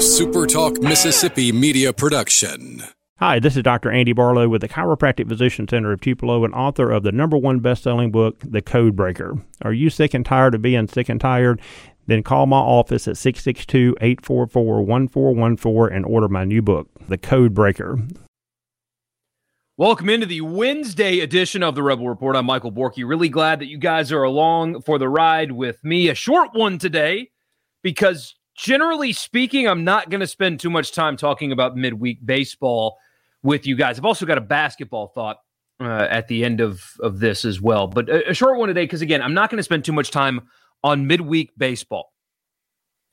SuperTalk Mississippi media production. Hi, this is Dr. Andy Barlow with the Chiropractic Physician Center of Tupelo and author of the number one best-selling book, The Code Breaker. Are you sick and tired of being sick and tired? Then call my office at 662-844-1414 and order my new book, The Code Breaker. Welcome into the Wednesday edition of the Rebel Report. I'm Michael Borky. Really glad that you guys are along for the ride with me. A short one today because generally speaking, I'm not going to spend too much time talking about midweek baseball with you guys. I've also got a basketball thought uh, at the end of, of this as well. But a, a short one today because, again, I'm not going to spend too much time on midweek baseball.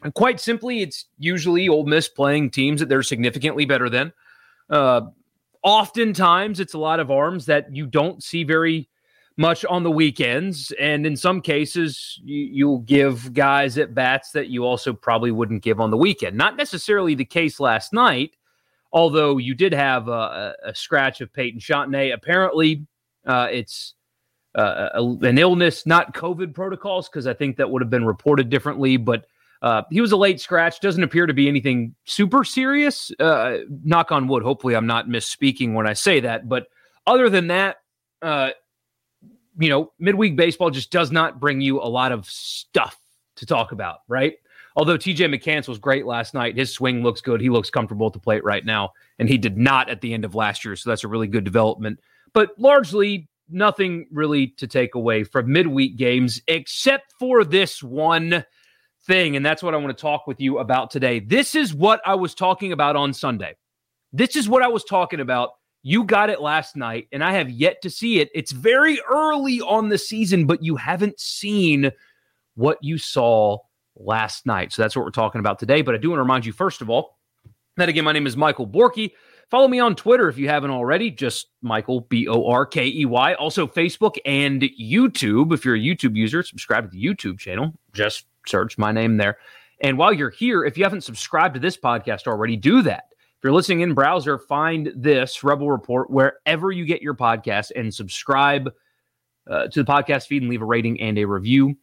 And quite simply, it's usually Ole Miss playing teams that they're significantly better than. Uh, oftentimes, it's a lot of arms that you don't see very much on the weekends. And in some cases, you, will give guys at bats that you also probably wouldn't give on the weekend. Not necessarily the case last night, although you did have a, a scratch of Peyton Chatagnier. Apparently, uh, it's uh, a, an illness, not COVID protocols, because I think that would have been reported differently. But uh, he was a late scratch. Doesn't appear to be anything super serious. Uh, knock on wood. Hopefully, I'm not misspeaking when I say that. But other than that, uh, you know, midweek baseball just does not bring you a lot of stuff to talk about, right? Although TJ McCants was great last night, his swing looks good. He looks comfortable at the plate right now, and he did not at the end of last year. So that's a really good development. But largely, nothing really to take away from midweek games except for this one thing. And that's what I want to talk with you about today. This is what I was talking about on Sunday. This is what I was talking about you got it last night, and I have yet to see it. It's very early on the season, but you haven't seen what you saw last night. So that's what we're talking about today. But I do want to remind you, first of all, that again, my name is Michael Borky. Follow me on Twitter if you haven't already, just Michael, B O R K E Y. Also, Facebook and YouTube. If you're a YouTube user, subscribe to the YouTube channel. Just search my name there. And while you're here, if you haven't subscribed to this podcast already, do that. You're listening in browser, find this Rebel Report wherever you get your podcast and subscribe uh, to the podcast feed and leave a rating and a review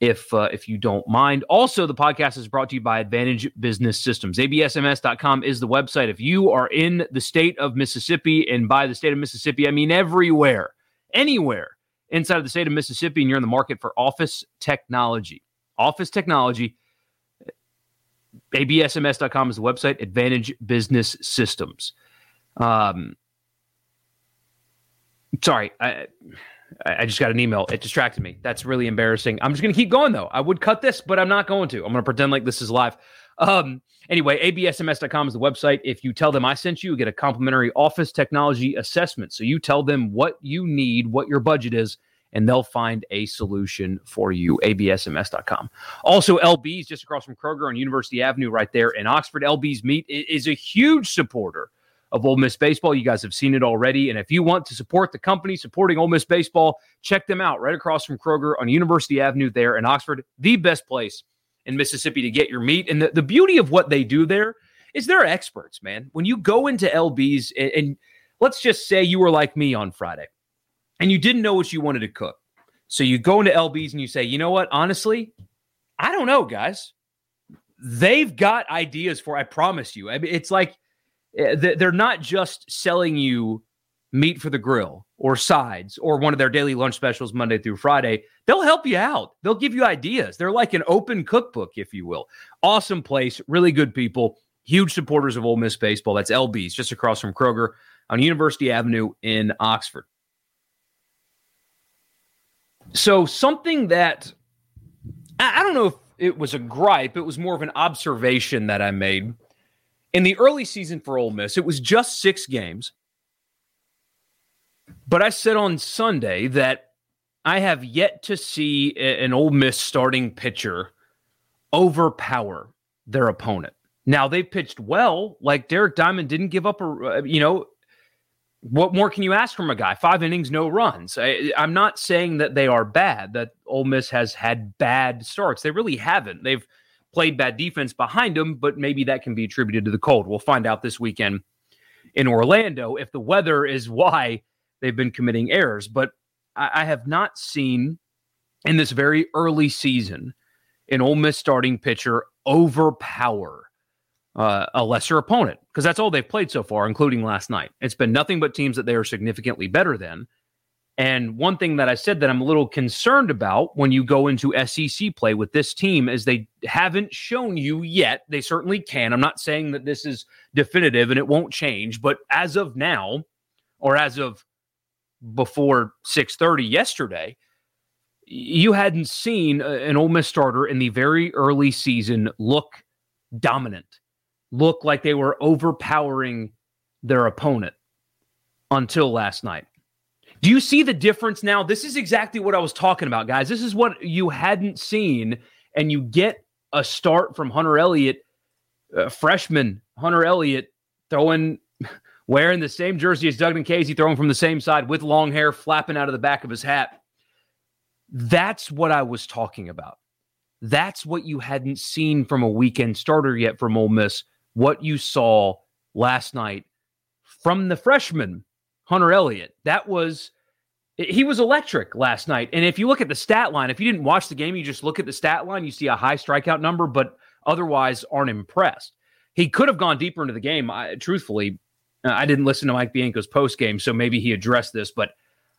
if uh, if you don't mind. Also, the podcast is brought to you by Advantage Business Systems. ABSMS.com is the website. If you are in the state of Mississippi, and by the state of Mississippi, I mean everywhere, anywhere inside of the state of Mississippi, and you're in the market for office technology, office technology, absms.com is the website, Advantage Business Systems. Um, sorry, I, I just got an email. It distracted me. That's really embarrassing. I'm just going to keep going, though. I would cut this, but I'm not going to. I'm going to pretend like this is live. Um, anyway, absms.com is the website. If you tell them I sent you, you get a complimentary office technology assessment. So you tell them what you need, what your budget is, and they'll find a solution for you. ABSMS.com. Also, LB's just across from Kroger on University Avenue, right there in Oxford. LB's Meat is a huge supporter of Ole Miss baseball. You guys have seen it already. And if you want to support the company supporting Ole Miss baseball, check them out right across from Kroger on University Avenue there in Oxford, the best place in Mississippi to get your meat. And the, the beauty of what they do there is they're experts, man. When you go into LB's and, and let's just say you were like me on Friday and you didn't know what you wanted to cook. So you go into LB's and you say, you know what? Honestly, I don't know, guys. They've got ideas for, I promise you. I mean, it's like eh, they're not just selling you meat for the grill or sides or one of their daily lunch specials Monday through Friday. They'll help you out. They'll give you ideas. They're like an open cookbook, if you will. Awesome place, really good people, huge supporters of Ole Miss baseball. That's LB's just across from Kroger on University Avenue in Oxford. So something that I don't know if it was a gripe, it was more of an observation that I made. In the early season for Ole Miss, it was just six games. But I said on Sunday that I have yet to see an Ole Miss starting pitcher overpower their opponent. Now they've pitched well, like Derek Diamond didn't give up a uh, you know what more can you ask from a guy? Five innings, no runs. I, am not saying that they are bad, that Ole Miss has had bad starts. They really haven't. They've played bad defense behind them, but maybe that can be attributed to the cold. We'll find out this weekend in Orlando if the weather is why they've been committing errors. But I, I have not seen in this very early season an Ole Miss starting pitcher overpower uh, a lesser opponent because that's all they've played so far, including last night. It's been nothing but teams that they are significantly better than. And one thing that I said that I'm a little concerned about when you go into SEC play with this team is they haven't shown you yet. They certainly can. I'm not saying that this is definitive and it won't change, but as of now, or as of before 6:30 yesterday, you hadn't seen an Ole Miss starter in the very early season look dominant, look like they were overpowering their opponent until last night. Do you see the difference now? This is exactly what I was talking about, guys. This is what you hadn't seen, and you get a start from Hunter Elliott, uh, freshman Hunter Elliott, throwing, wearing the same jersey as Doug Nikhazy, throwing from the same side with long hair flapping out of the back of his hat. That's what I was talking about. That's what you hadn't seen from a weekend starter yet from Ole Miss. What you saw last night from the freshman Hunter Elliott. That was he was electric last night. And if you look at the stat line, if you didn't watch the game, you just look at the stat line, you see a high strikeout number, but otherwise aren't impressed. He could have gone deeper into the game. I, truthfully, uh, I didn't listen to Mike Bianco's post game, so maybe he addressed this, but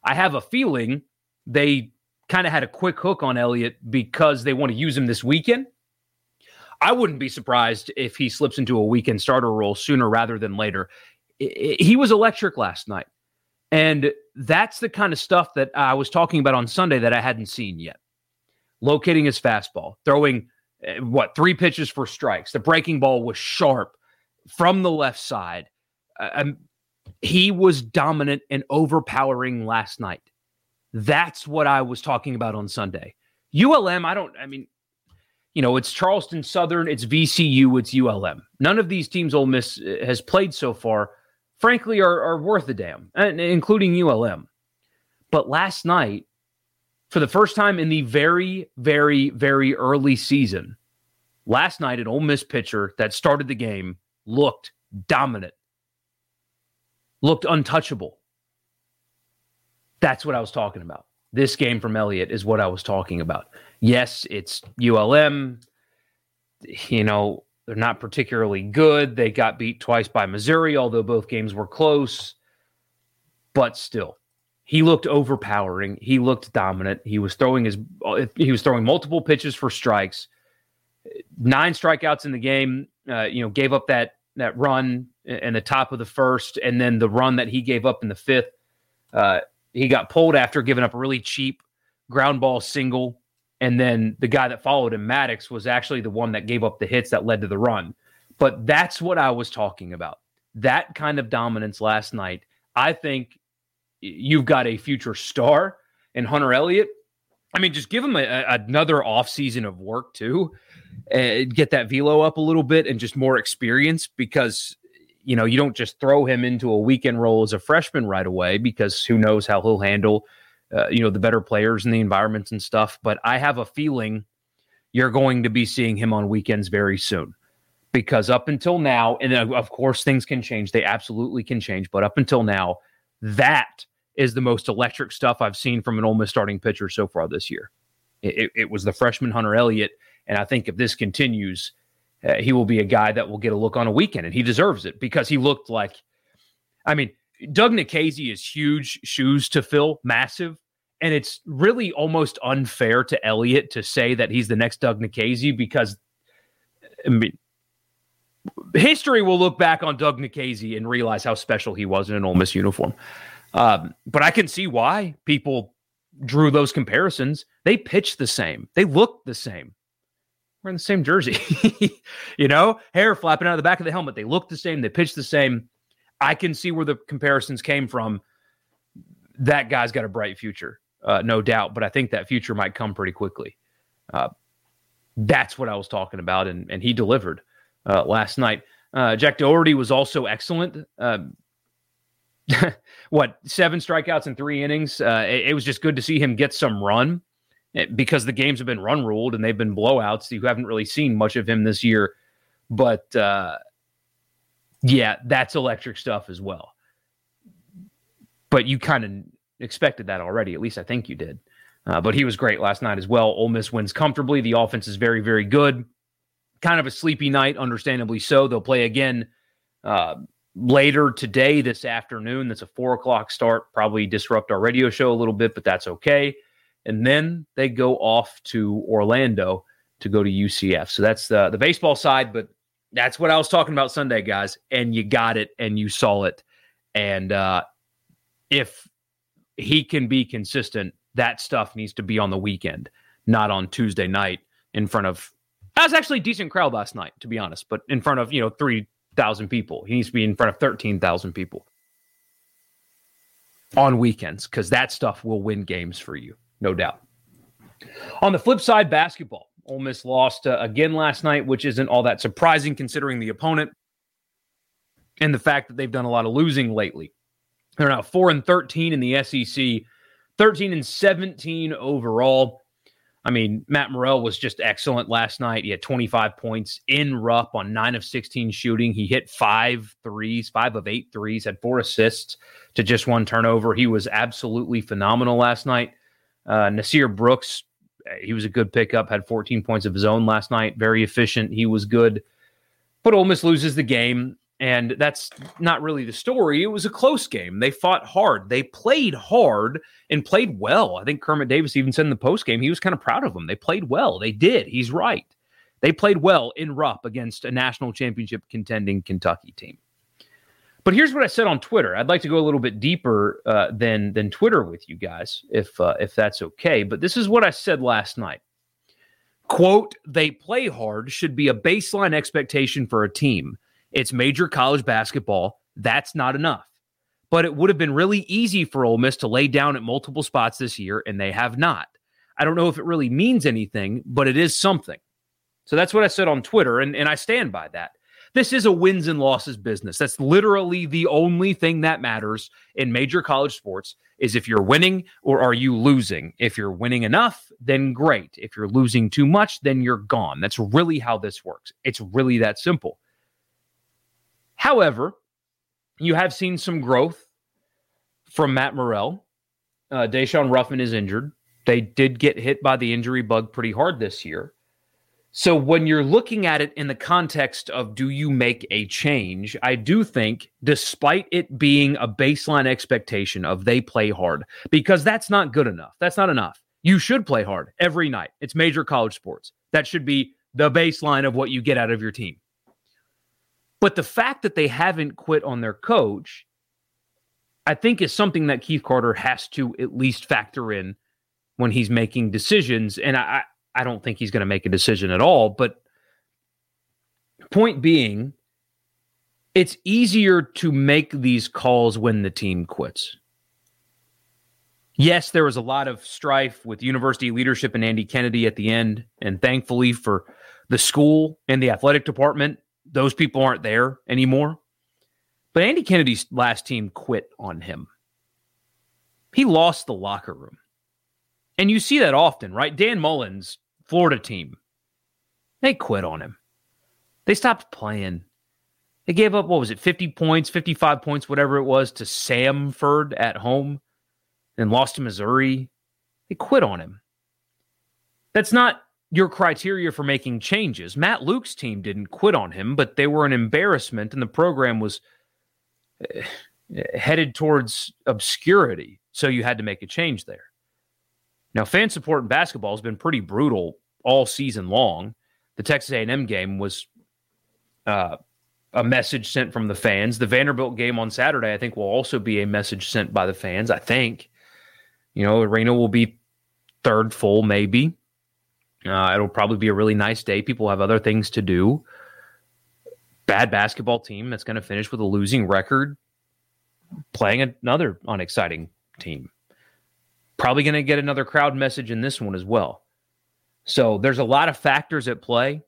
I have a feeling they kind of had a quick hook on Elliott because they want to use him this weekend. I wouldn't be surprised if he slips into a weekend starter role sooner rather than later. He was electric last night. And that's the kind of stuff that I was talking about on Sunday that I hadn't seen yet. Locating his fastball, throwing eh, what three pitches for strikes. The breaking ball was sharp from the left side. Um, he was dominant and overpowering last night. That's what I was talking about on Sunday. ULM, I don't, I mean, you know, it's Charleston Southern, it's VCU, it's ULM. None of these teams Ole Miss eh, has played so far frankly, are, are worth a damn, including ULM. But last night, for the first time in the very, very, very early season, last night an Ole Miss pitcher that started the game looked dominant, looked untouchable. That's what I was talking about. This game from Elliott is what I was talking about. Yes, it's ULM. You know, they're not particularly good. They got beat twice by Missouri, although both games were close. But still, he looked overpowering. He looked dominant. He was throwing his he was throwing multiple pitches for strikes. Nine strikeouts in the game. Uh, you know, gave up that that run in the top of the first, and then the run that he gave up in the fifth. Uh, he got pulled after giving up a really cheap ground ball single and then the guy that followed him, Maddox, was actually the one that gave up the hits that led to the run. But that's what I was talking about. That kind of dominance last night. I think you've got a future star in Hunter Elliott. I mean, just give him a, a, another offseason of work too. Uh, get that velo up a little bit and just more experience because you know you don't just throw him into a weekend role as a freshman right away because who knows how he'll handle uh, you know, the better players and the environments and stuff. But I have a feeling you're going to be seeing him on weekends very soon because up until now, and of course things can change, they absolutely can change. But up until now, that is the most electric stuff I've seen from an Ole Miss starting pitcher so far this year. It, it was the freshman Hunter Elliott, and I think if this continues, uh, he will be a guy that will get a look on a weekend, and he deserves it because he looked like. I mean, Doug Nikhazy is huge shoes to fill, massive. And it's really almost unfair to Elliott to say that he's the next Doug Nikhazy because I mean, history will look back on Doug Nikhazy and realize how special he was in an Ole Miss uniform. Um, but I can see why people drew those comparisons. They pitched the same, they looked the same. We're in the same jersey, you know, hair flapping out of the back of the helmet. They look the same, they pitch the same. I can see where the comparisons came from. That guy's got a bright future, uh, no doubt. But I think that future might come pretty quickly. Uh, that's what I was talking about, and and he delivered uh, last night. Uh, Jack Dougherty was also excellent. Um, what seven strikeouts in three innings? Uh, it, it was just good to see him get some run because the games have been run ruled and they've been blowouts. You haven't really seen much of him this year, but uh, yeah, that's electric stuff as well. But you kind of expected that already. At least I think you did. Uh, but he was great last night as well. Ole Miss wins comfortably. The offense is very, very good. kind of a sleepy night, understandably so. They'll play again uh, later today, this afternoon. That's a four o'clock start. Probably disrupt our radio show a little bit, but that's okay. And then they go off to Orlando to go to UCF. So that's the the baseball side, but that's what I was talking about Sunday, guys. And you got it, and you saw it. And uh, if he can be consistent, that stuff needs to be on the weekend, not on Tuesday night in front of. That was actually a decent crowd last night, to be honest, but in front of you know three thousand people. He needs to be in front of thirteen thousand people on weekends because that stuff will win games for you, no doubt. On the flip side, basketball. Ole Miss lost uh, again last night, which isn't all that surprising considering the opponent and the fact that they've done a lot of losing lately. They're now 4 and 13 in the SEC, 13 and 17 overall. I mean, Matt Murrell was just excellent last night. He had 25 points in Rupp on 9 of 16 shooting. He hit five threes, five of eight threes, had four assists to just one turnover. He was absolutely phenomenal last night. Uh, Nysier Brooks he was a good pickup, had 14 points of his own last night. Very efficient. He was good. But Ole Miss loses the game. And that's not really the story. It was a close game. They fought hard. They played hard and played well. I think Kermit Davis even said in the post game he was kind of proud of them. They played well. They did. He's right. They played well in Rupp against a national championship contending Kentucky team. But here's what I said on Twitter. I'd like to go a little bit deeper uh, than than Twitter with you guys, if uh, if that's okay. But this is what I said last night. "Quote: They play hard should be a baseline expectation for a team. It's major college basketball. That's not enough. But it would have been really easy for Ole Miss to lay down at multiple spots this year, and they have not. I don't know if it really means anything, but it is something. So that's what I said on Twitter, and, and I stand by that. This is a wins and losses business. That's literally the only thing that matters in major college sports is if you're winning or are you losing. If you're winning enough, then great. If you're losing too much, then you're gone. That's really how this works. It's really that simple. However, you have seen some growth from Matt Murrell. Uh, Daeshun Ruffin is injured. They did get hit by the injury bug pretty hard this year. So when you're looking at it in the context of do you make a change, I do think despite it being a baseline expectation of they play hard because that's not good enough. That's not enough. You should play hard every night. It's major college sports. That should be the baseline of what you get out of your team. But the fact that they haven't quit on their coach, I think is something that Keith Carter has to at least factor in when he's making decisions. And I, I don't think he's going to make a decision at all. But point being, it's easier to make these calls when the team quits. Yes, there was a lot of strife with university leadership and Andy Kennedy at the end. And thankfully for the school and the athletic department, those people aren't there anymore. But Andy Kennedy's last team quit on him. He lost the locker room. And you see that often, right? Dan Mullen's, Florida team, they quit on him. They stopped playing. They gave up, what was it, 50 points, 55 points, whatever it was, to Samford at home and lost to Missouri. They quit on him. That's not your criteria for making changes. Matt Luke's team didn't quit on him, but they were an embarrassment, and the program was eh, headed towards obscurity. So you had to make a change there. Now, fan support in basketball has been pretty brutal all season long. The Texas A&M game was uh, a message sent from the fans. The Vanderbilt game on Saturday, I think, will also be a message sent by the fans. I think, you know, arena will be third full, maybe. Uh, it'll probably be a really nice day. People have other things to do. Bad basketball team that's going to finish with a losing record, playing another unexciting team. Probably going to get another crowd message in this one as well. So there's a lot of factors at play.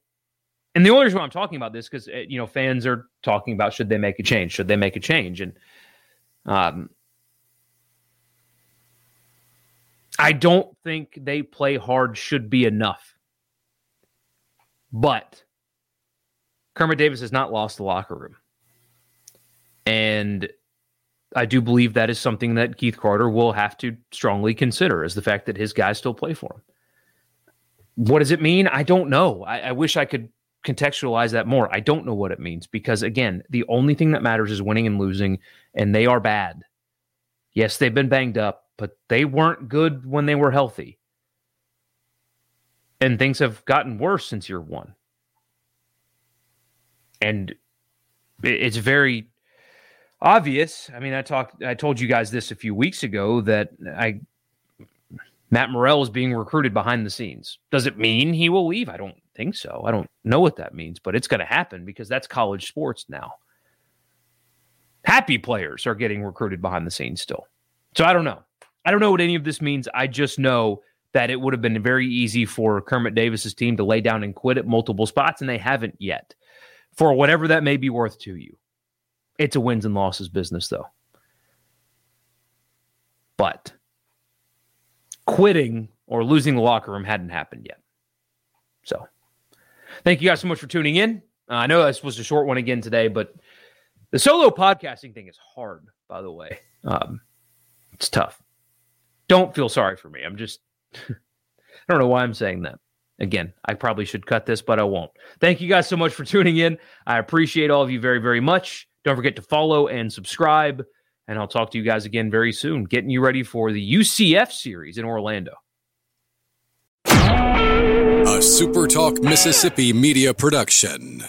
And the only reason I'm talking about this because eh, you know fans are talking about should they make a change? Should they make a change? And um, I don't think they play hard should be enough. But Kermit Davis has not lost the locker room. And I do believe that is something that Keith Carter will have to strongly consider is the fact that his guys still play for him. What does it mean? I don't know. I, I wish I could contextualize that more. I don't know what it means because, again, the only thing that matters is winning and losing, and they are bad. Yes, they've been banged up, but they weren't good when they were healthy. And things have gotten worse since year one. And it's very obvious. I mean, I talked, I told you guys this a few weeks ago that I Matt Murrell is being recruited behind the scenes. Does it mean he will leave? I don't think so. I don't know what that means, but it's going to happen because that's college sports now. Happy players are getting recruited behind the scenes still. So I don't know. I don't know what any of this means. I just know that it would have been very easy for Kermit Davis's team to lay down and quit at multiple spots, and they haven't yet. For whatever that may be worth to you. It's a wins and losses business, though. But quitting or losing the locker room hadn't happened yet. So, thank you guys so much for tuning in. Uh, I know this was a short one again today, but the solo podcasting thing is hard, by the way. Um, it's tough. Don't feel sorry for me. I'm just, I don't know why I'm saying that. Again, I probably should cut this, but I won't. Thank you guys so much for tuning in. I appreciate all of you very, very much. Don't forget to follow and subscribe. And I'll talk to you guys again very soon, getting you ready for the UCF series in Orlando. A SuperTalk Mississippi media production.